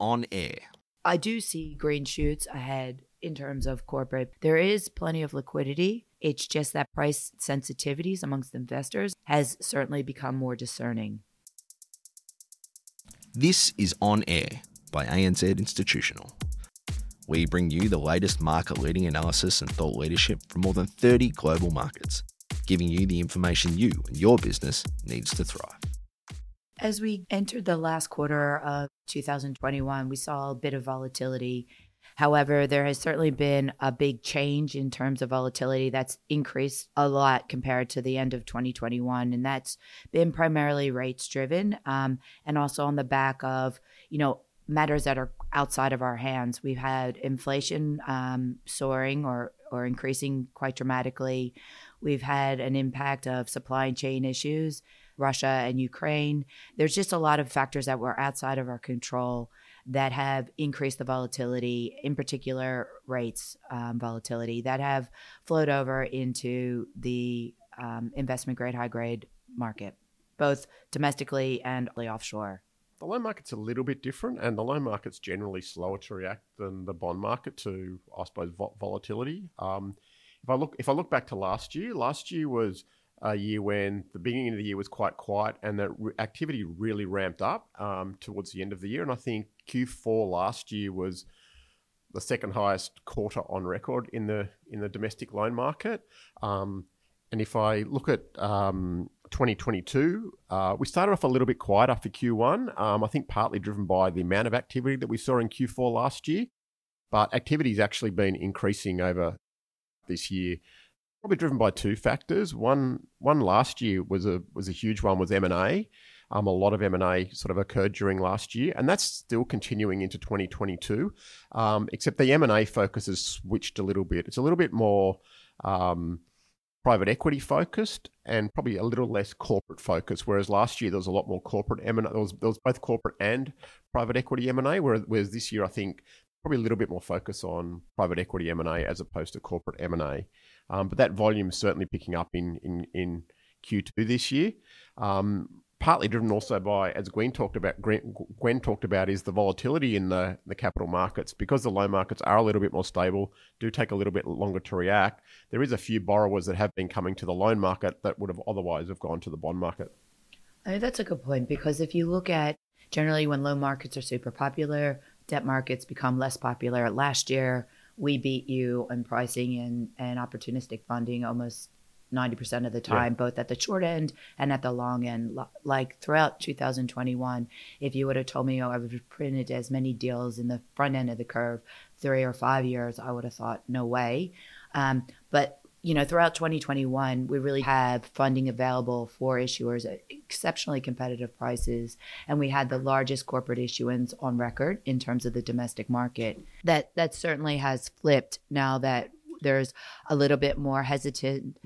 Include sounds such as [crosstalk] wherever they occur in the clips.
on air. I do see green shoots ahead in terms of corporate. There is plenty of liquidity. It's just that price sensitivities amongst investors has certainly become more discerning. This is On Air by ANZ Institutional. We bring you the latest market leading analysis and thought leadership from more than 30 global markets, giving you the information you and your business needs to thrive. As we entered the last quarter of 2021, we saw a bit of volatility. However, there has certainly been a big change in terms of volatility that's increased a lot compared to the end of 2021. And that's been primarily rates driven um, and also on the back of, you know, matters that are outside of our hands. We've had inflation um, soaring or, or increasing quite dramatically. We've had an impact of supply chain issues Russia and Ukraine. There's just a lot of factors that were outside of our control that have increased the volatility, in particular rates um, volatility, that have flowed over into the um, investment grade, high grade market, both domestically and offshore. The loan market's a little bit different, and the loan market's generally slower to react than the bond market to, I suppose, volatility. Um, if I look, if I look back to last year, last year was a year when the beginning of the year was quite quiet and the re- activity really ramped up um, towards the end of the year. And I think Q4 last year was the second highest quarter on record in the in the domestic loan market. Um, and if I look at um, 2022, uh, we started off a little bit quieter for Q1. Um, I think partly driven by the amount of activity that we saw in Q4 last year, but activity has actually been increasing over this year probably driven by two factors. One one last year was a was a huge one was M and A. Um, a lot of M and A sort of occurred during last year, and that's still continuing into 2022. Um, except the M and A focus has switched a little bit. It's a little bit more um, private equity focused and probably a little less corporate focused. Whereas last year there was a lot more corporate M and. There was, there was both corporate and private equity M and A. Whereas this year I think probably a little bit more focus on private equity M and A as opposed to corporate M and A. Um, but that volume is certainly picking up in, in, in Q2 this year. Um, partly driven also by, as Gwen talked about, Gwen talked about, is the volatility in the, the capital markets because the loan markets are a little bit more stable, do take a little bit longer to react. There is a few borrowers that have been coming to the loan market that would have otherwise have gone to the bond market. I think that's a good point because if you look at generally when loan markets are super popular, debt markets become less popular. Last year, we beat you in pricing and, and opportunistic funding almost 90% of the time, yeah. both at the short end and at the long end. Like throughout 2021, if you would have told me, oh, I would have printed as many deals in the front end of the curve, three or five years, I would have thought, no way. Um, but you know, throughout 2021, we really have funding available for issuers at exceptionally competitive prices. And we had the largest corporate issuance on record in terms of the domestic market. That that certainly has flipped now that there's a little bit more hesitant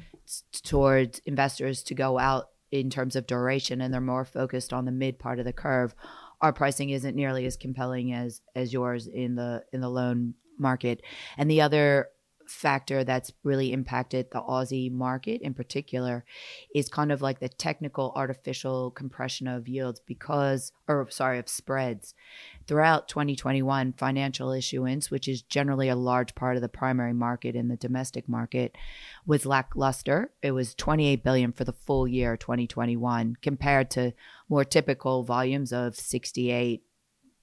towards investors to go out in terms of duration and they're more focused on the mid part of the curve. Our pricing isn't nearly as compelling as as yours in the in the loan market. And the other factor that's really impacted the Aussie market in particular is kind of like the technical artificial compression of yields because, or sorry, of spreads. Throughout 2021, financial issuance, which is generally a large part of the primary market in the domestic market, was lackluster. It was 28 billion for the full year 2021 compared to more typical volumes of 68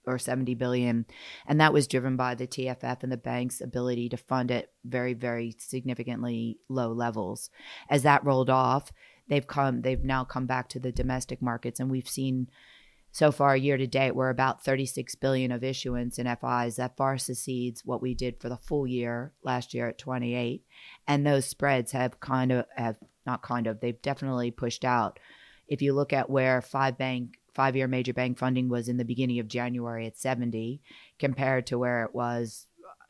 or 70 billion. And that was driven by the TFF and the bank's ability to fund at very very significantly low levels. As that rolled off they've come they've now come back to the domestic markets and we've seen so far year to date we're about 36 billion of issuance in FIs that far succeeds what we did for the full year last year at 28 and those spreads have kind of have not kind of they've definitely pushed out. If you look at where five bank five year major bank funding was in the beginning of January at 70 compared to where it was,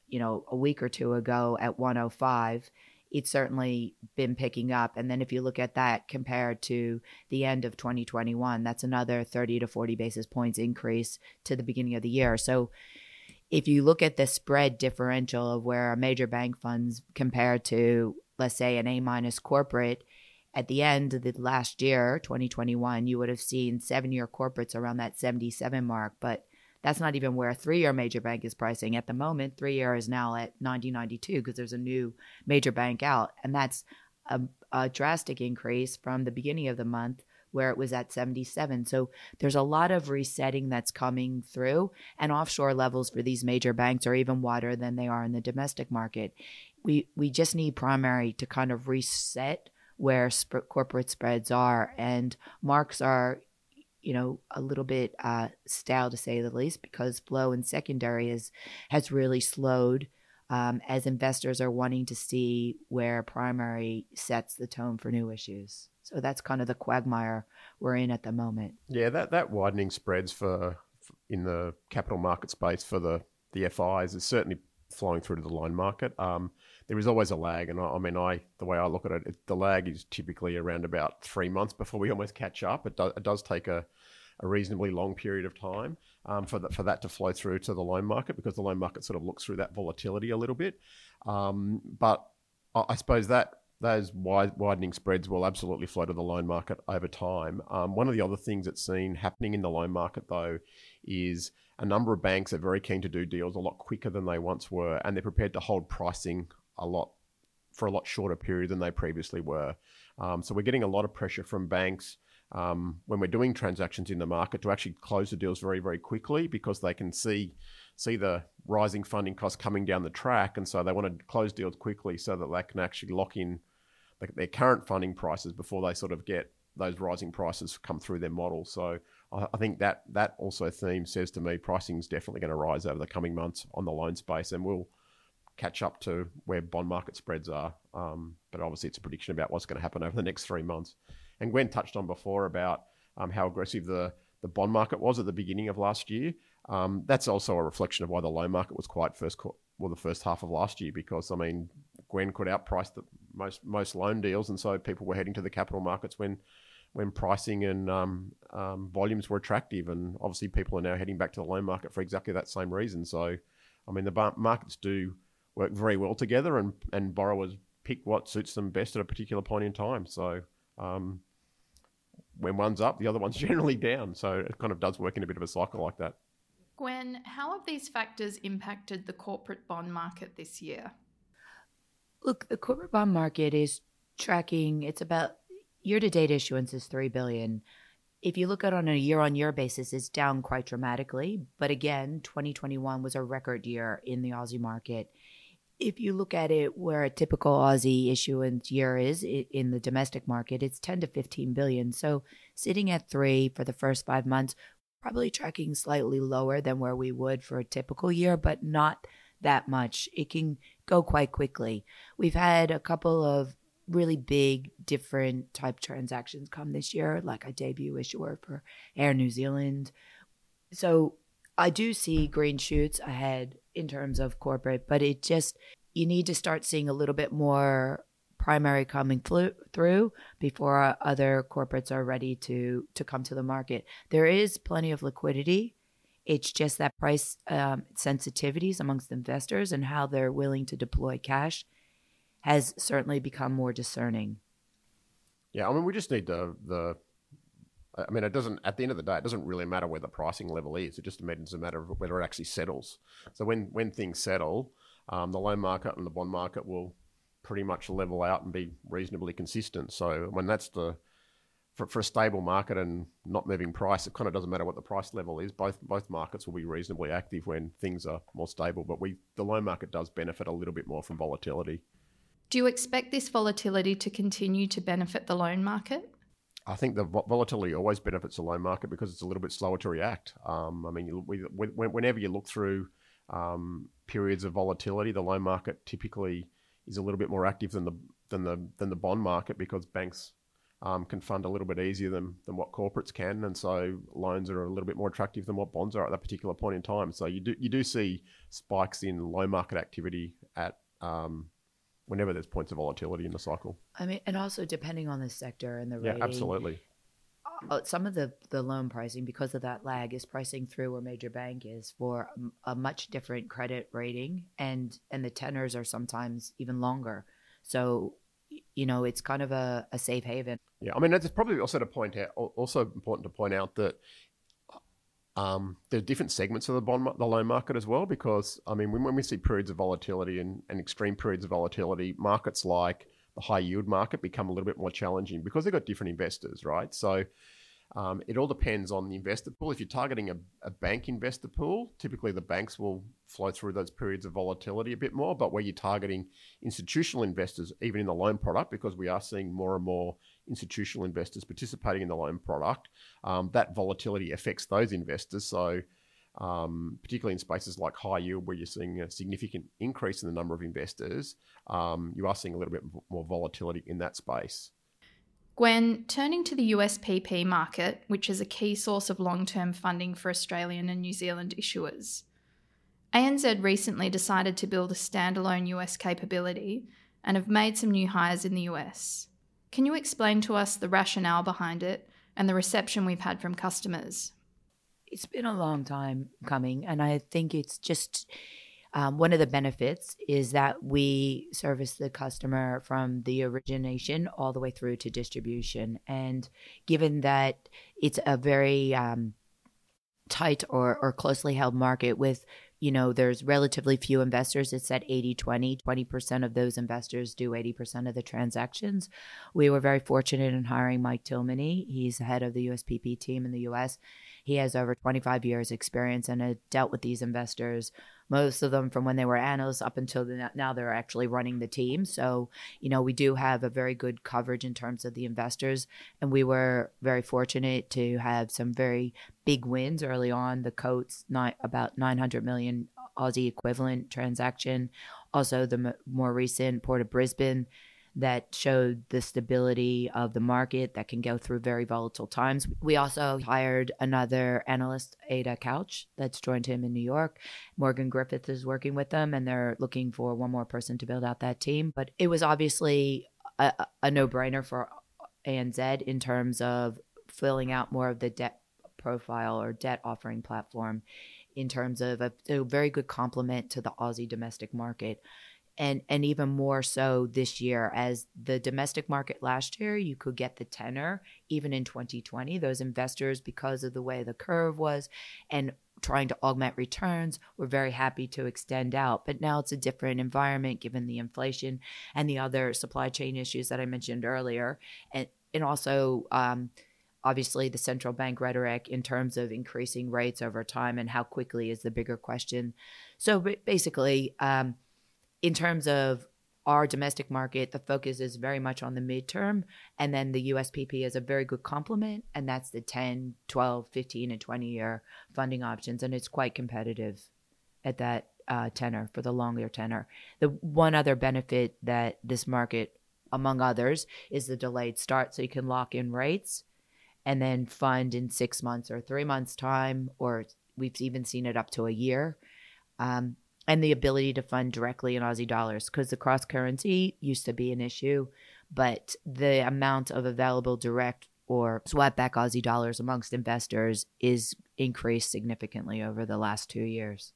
you know, a week or two ago at 105. It's certainly been picking up. And then if you look at that compared to the end of 2021, that's another 30 to 40 basis points increase to the beginning of the year. So if you look at the spread differential of where a major bank funds compared to, let's say, an A minus corporate, at the end of the last year, 2021, you would have seen seven year corporates around that 77 mark, but That's not even where a three year major bank is pricing. At the moment, three year is now at 90.92 because there's a new major bank out. And that's a, a drastic increase from the beginning of the month where it was at 77. So there's a lot of resetting that's coming through, and offshore levels for these major banks are even wider than they are in the domestic market. We we just need primary to kind of reset where sp- corporate spreads are, and marks are, you know, a little bit uh, stale to say the least because flow in secondary is has really slowed. Um, as investors are wanting to see where primary sets the tone for new issues. So that's kind of the quagmire we're in at the moment. Yeah, that, that widening spreads for in the capital market space for the, the FIs is certainly flowing through to the loan market. Um, there is always a lag, and I, I, mean, I the way I look at it, it, the lag is typically around about three months before we almost catch up. It, do, it does take a, a reasonably long period of time um, for that for that to flow through to the loan market because the loan market sort of looks through that volatility a little bit. Um, but I, I suppose that those wide, widening spreads will absolutely flow to the loan market over time. Um, one of the other things that's seen happening in the loan market, though, is a number of banks are very keen to do deals a lot quicker than they once were, and they're prepared to hold pricing a lot for a lot shorter period than they previously were. Um, so we're getting a lot of pressure from banks um, when we're doing transactions in the market to actually close the deals very, very quickly because they can see see the rising funding costs coming down the track, and so they want to close deals quickly so that they can actually lock in their current funding prices before they sort of get those rising prices come through their model. So I, think that that also theme says to me pricing is definitely going to rise over the coming months on the loan space, and we'll catch up to where bond market spreads are. Um, but obviously, it's a prediction about what's going to happen over the next three months. And Gwen touched on before about um, how aggressive the the bond market was at the beginning of last year. Um, that's also a reflection of why the loan market was quite first well the first half of last year because I mean Gwen could outprice the most most loan deals, and so people were heading to the capital markets when when pricing and um, um, volumes were attractive, and obviously people are now heading back to the loan market for exactly that same reason. So, I mean, the markets do work very well together, and and borrowers pick what suits them best at a particular point in time. So. Um, when one's up, the other one's [laughs] generally down. So it kind of does work in a bit of a cycle like that. Gwen, how have these factors impacted the corporate bond market this year? Look, the corporate bond market is tracking. It's about year to date issuance is three billion. If you look at it on a year on year basis, it's down quite dramatically. But again, 2021 was a record year in the Aussie market. If you look at it where a typical Aussie issuance year is in the domestic market, it's 10 to 15 billion. So sitting at three for the first five months, probably tracking slightly lower than where we would for a typical year, but not that much. It can go quite quickly. We've had a couple of really big different type transactions come this year, like a debut issuer for Air New Zealand. So I do see green shoots ahead in terms of corporate, but it just you need to start seeing a little bit more primary coming through before other corporates are ready to to come to the market. There is plenty of liquidity it's just that price um, sensitivities amongst investors and how they're willing to deploy cash has certainly become more discerning. Yeah, I mean, we just need the the. I mean, it doesn't. At the end of the day, it doesn't really matter where the pricing level is. It just it's a matter of whether it actually settles. So when when things settle, um, the loan market and the bond market will pretty much level out and be reasonably consistent. So when that's the for, for a stable market and not moving price, it kind of doesn't matter what the price level is. Both both markets will be reasonably active when things are more stable. But we the loan market does benefit a little bit more from volatility. Do you expect this volatility to continue to benefit the loan market? I think the volatility always benefits the loan market because it's a little bit slower to react. Um, I mean, you, we, whenever you look through um, periods of volatility, the loan market typically is a little bit more active than the than the than the bond market because banks um, can fund a little bit easier than, than what corporates can, and so loans are a little bit more attractive than what bonds are at that particular point in time. So you do you do see spikes in loan market activity at um, whenever there's points of volatility in the cycle. I mean, and also depending on the sector and the rating. Yeah, absolutely. Uh, some of the, the loan pricing, because of that lag, is pricing through where major bank is for a, a much different credit rating, and and the tenors are sometimes even longer. So you know, it's kind of a, a safe haven. Yeah, I mean, it's probably also to point out, also important to point out that Um, there are different segments of the bond, the loan market as well, because I mean, when, when we see periods of volatility and, and extreme periods of volatility, markets like the high yield market become a little bit more challenging because they've got different investors, right? So um, it all depends on the investor pool. If you're targeting a, a, bank investor pool, typically the banks will flow through those periods of volatility a bit more. But where you're targeting institutional investors, even in the loan product, because we are seeing more and more institutional investors participating in the loan product, um, that volatility affects those investors. So, um, particularly in spaces like high yield, where you're seeing a significant increase in the number of investors, um, you are seeing a little bit more volatility in that space. Gwen, turning to the USPP market, which is a key source of long term funding for Australian and New Zealand issuers, ANZ recently decided to build a standalone US capability and have made some new hires in the US. Can you explain to us the rationale behind it and the reception we've had from customers? It's been a long time coming, and I think it's just um, one of the benefits is that we service the customer from the origination all the way through to distribution. And given that it's a very um, tight or, or closely held market with you know, there's relatively few investors. It's at 80 20. 20% of those investors do 80% of the transactions. We were very fortunate in hiring Mike Tilmany. He's the head of the USPP team in the US. He has over 25 years experience and has dealt with these investors most of them from when they were analysts up until the, now they're actually running the team. So, you know, we do have a very good coverage in terms of the investors. And we were very fortunate to have some very big wins early on. The Coates, not about 900 million Aussie equivalent transaction. Also, the m- more recent Port of Brisbane that showed the stability of the market that can go through very volatile times. We also hired another analyst, Ada Couch, that's joined him in New York. Morgan Griffith is working with them, and they're looking for one more person to build out that team. But it was obviously a, a no brainer for ANZ in terms of filling out more of the debt profile or debt offering platform in terms of a, a very good complement to the Aussie domestic market and and even more so this year as the domestic market last year you could get the tenor even in 2020 those investors because of the way the curve was and trying to augment returns were very happy to extend out. But now it's a different environment given the inflation and the other supply chain issues that i mentioned earlier. And and also um, obviously the central bank rhetoric in terms of increasing rates over time and how quickly is the bigger question. So basically um, in terms of our domestic market, the focus is very much on the midterm. And then the USPP is a very good complement. And that's the 10, 12, 15, and 20 year funding options. And it's quite competitive at that uh, tenor for the longer tenor. The one other benefit that this market, among others, is the delayed start. So you can lock in rates and then fund in six months or three months' time, or we've even seen it up to a year. Um, and the ability to fund directly in Aussie dollars because the cross currency used to be an issue, but the amount of available direct or swap back Aussie dollars amongst investors is increased significantly over the last two years.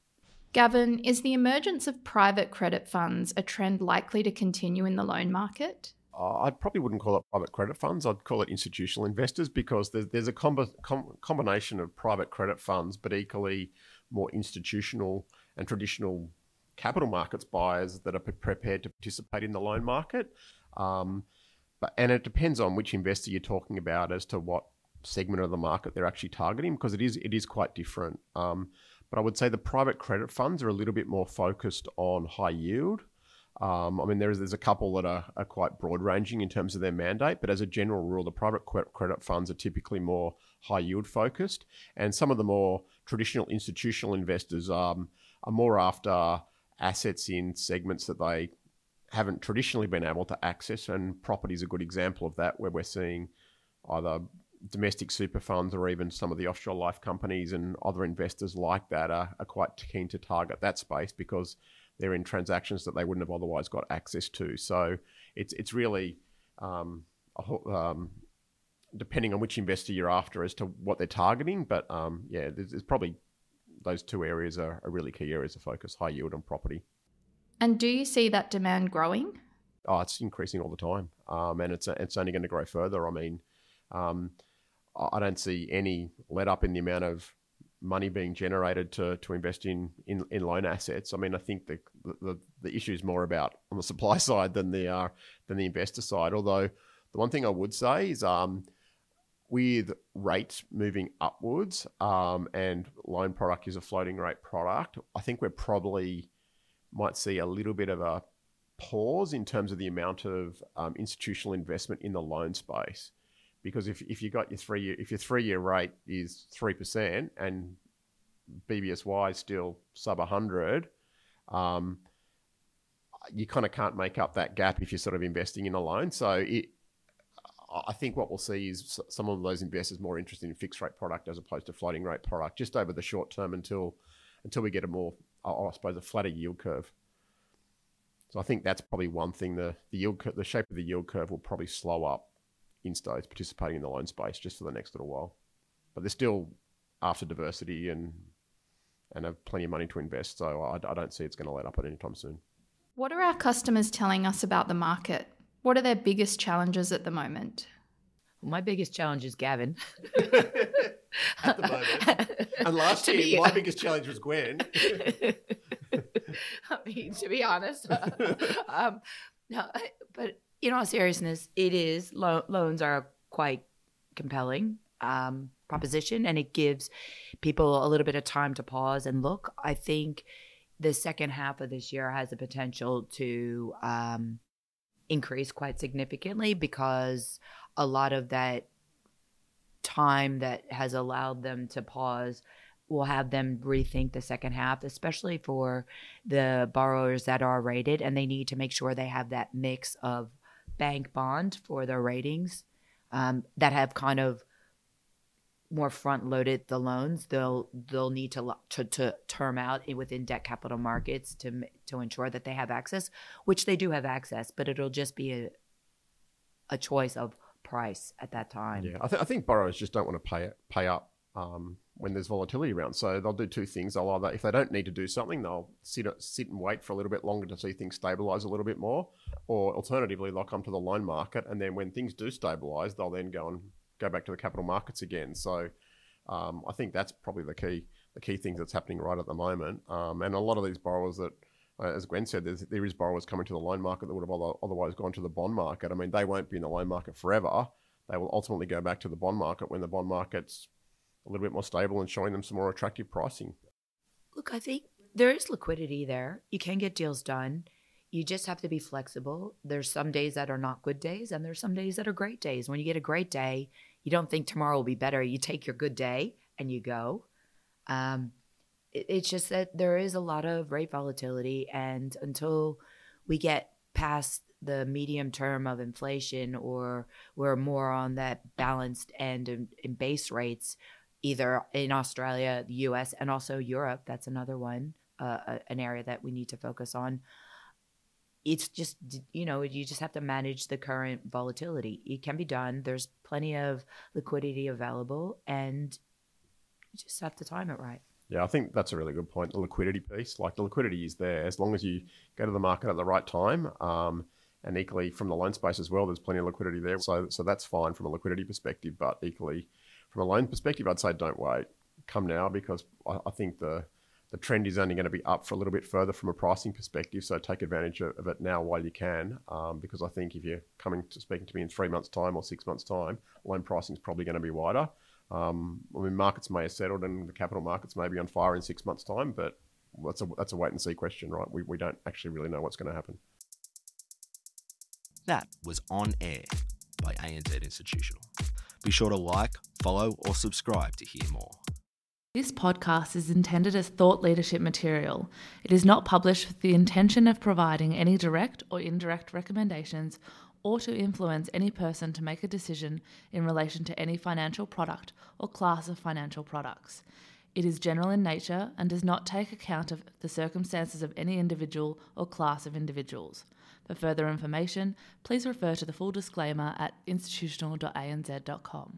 Gavin, is the emergence of private credit funds a trend likely to continue in the loan market? Uh, I probably wouldn't call it private credit funds. I'd call it institutional investors because there's, there's a com- com- combination of private credit funds, but equally more institutional and traditional capital markets buyers that are prepared to participate in the loan market. Um, but and it depends on which investor you're talking about as to what segment of the market they're actually targeting because it is it is quite different. Um, but I would say the private credit funds are a little bit more focused on high yield. Um, I mean, there's there's a couple that are, are quite broad ranging in terms of their mandate, but as a general rule, the private credit funds are typically more high yield focused, and some of the more traditional institutional investors um, are more after assets in segments that they haven't traditionally been able to access, and property is a good example of that, where we're seeing either domestic super funds or even some of the offshore life companies and other investors like that are, are quite keen to target that space because they're in transactions that they wouldn't have otherwise got access to. So it's it's really um, um, depending on which investor you're after as to what they're targeting. But um, yeah, there's, there's, probably those two areas are, are really key areas of focus: high yield and property. And do you see that demand growing? Oh, it's increasing all the time, um, and it's it's only going to grow further. I mean, um, I don't see any let up in the amount of money being generated to, to invest in, in, in loan assets. I mean, I think the, the, the issue is more about on the supply [laughs] side than the uh, than the investor side. Although the one thing I would say is um, with rates moving upwards um, and loan product is a floating rate product, I think we're probably might see a little bit of a pause in terms of the amount of um, institutional investment in the loan space because if, if you got your three year if your three year rate is three percent and BBSY is still sub hundred, um, you kind of can't make up that gap if you're sort of investing in a loan. So it, I think what we'll see is some of those investors more interested in fixed rate product as opposed to floating rate product, just over the short term until until we get a more, I suppose, a flatter yield curve. So I think that's probably one thing. The the yield the shape of the yield curve will probably slow up instos participating in the loan space just for the next little while. But they're still after diversity and and have plenty of money to invest. So I, I don't see it's going to let up at any time soon. What are our customers telling us about the market? What are their biggest challenges at the moment? My biggest challenge is Gavin. [laughs] at the moment. And [laughs] last year, be, my biggest challenge was Gwen. [laughs] I mean, to be honest, uh, um, no, but in all seriousness, it is lo- loans are quite compelling um, proposition, and it gives people a little bit of time to pause and look. I think the second half of this year has the potential to um, increase quite significantly because a lot of that time that has allowed them to pause will have them rethink the second half, especially for the borrowers that are rated and they need to make sure they have that mix of bank bond for their ratings um, that have kind of more front loaded the loans. They'll they'll need to, to to term out within debt capital markets to to ensure that they have access which they do have access but it'll just be a a choice of price at that time yeah i, th- I think borrowers just don't want to pay it, pay up um, when there's volatility around. So they'll do two things. They'll either, if they don't need to do something, they'll sit sit and wait for a little bit longer to see things stabilize a little bit more, or alternatively, they'll come to the loan market, and then when things do stabilize, they'll then go and go back to the capital markets again. So um, I think that's probably the key the key things that's happening right at the moment. Um, and a lot of these borrowers that uh, as Gwen said, there is borrowers coming to the loan market that would have otherwise gone to the bond market. I mean, they won't be in the loan market forever. They will ultimately go back to the bond market when the bond market's a little bit more stable and showing them some more attractive pricing. Look, I think there is liquidity there. You can get deals done. You just have to be flexible. There's some days that are not good days, and there's some days that are great days. When you get a great day, you don't think tomorrow will be better. You take your good day and you go. Um, it's just that there is a lot of rate volatility, and until we get past the medium term of inflation or we're more on that balanced end in, in base rates, either in Australia, the US, and also Europe. That's another one, uh, an area that we need to focus on. It's just, you know, you just have to manage the current volatility. It can be done. There's plenty of liquidity available, and you just have to time it right. Yeah, I think that's a really good point. The liquidity piece, like the liquidity is there as long as you go to the market at the right time. Um, and equally from the loan space as well, there's plenty of liquidity there. So, so that's fine from a liquidity perspective. But equally, from a loan perspective, I'd say don't wait. Come now because I, I think the the trend is only going to be up for a little bit further from a pricing perspective. So take advantage of it now while you can, um, because I think if you're coming to speaking to me in three months' time or six months' time, loan pricing is probably going to be wider. Um, I mean, markets may have settled and the capital markets may be on fire in six months' time, but that's a that's a wait and see question, right? We we don't actually really know what's going to happen. That was on air by ANZ Institutional. Be sure to like, follow, or subscribe to hear more. This podcast is intended as thought leadership material. It is not published with the intention of providing any direct or indirect recommendations or to influence any person to make a decision in relation to any financial product or class of financial products. It is general in nature and does not take account of the circumstances of any individual or class of individuals. For further information, please refer to the full disclaimer at institutional.anz.com.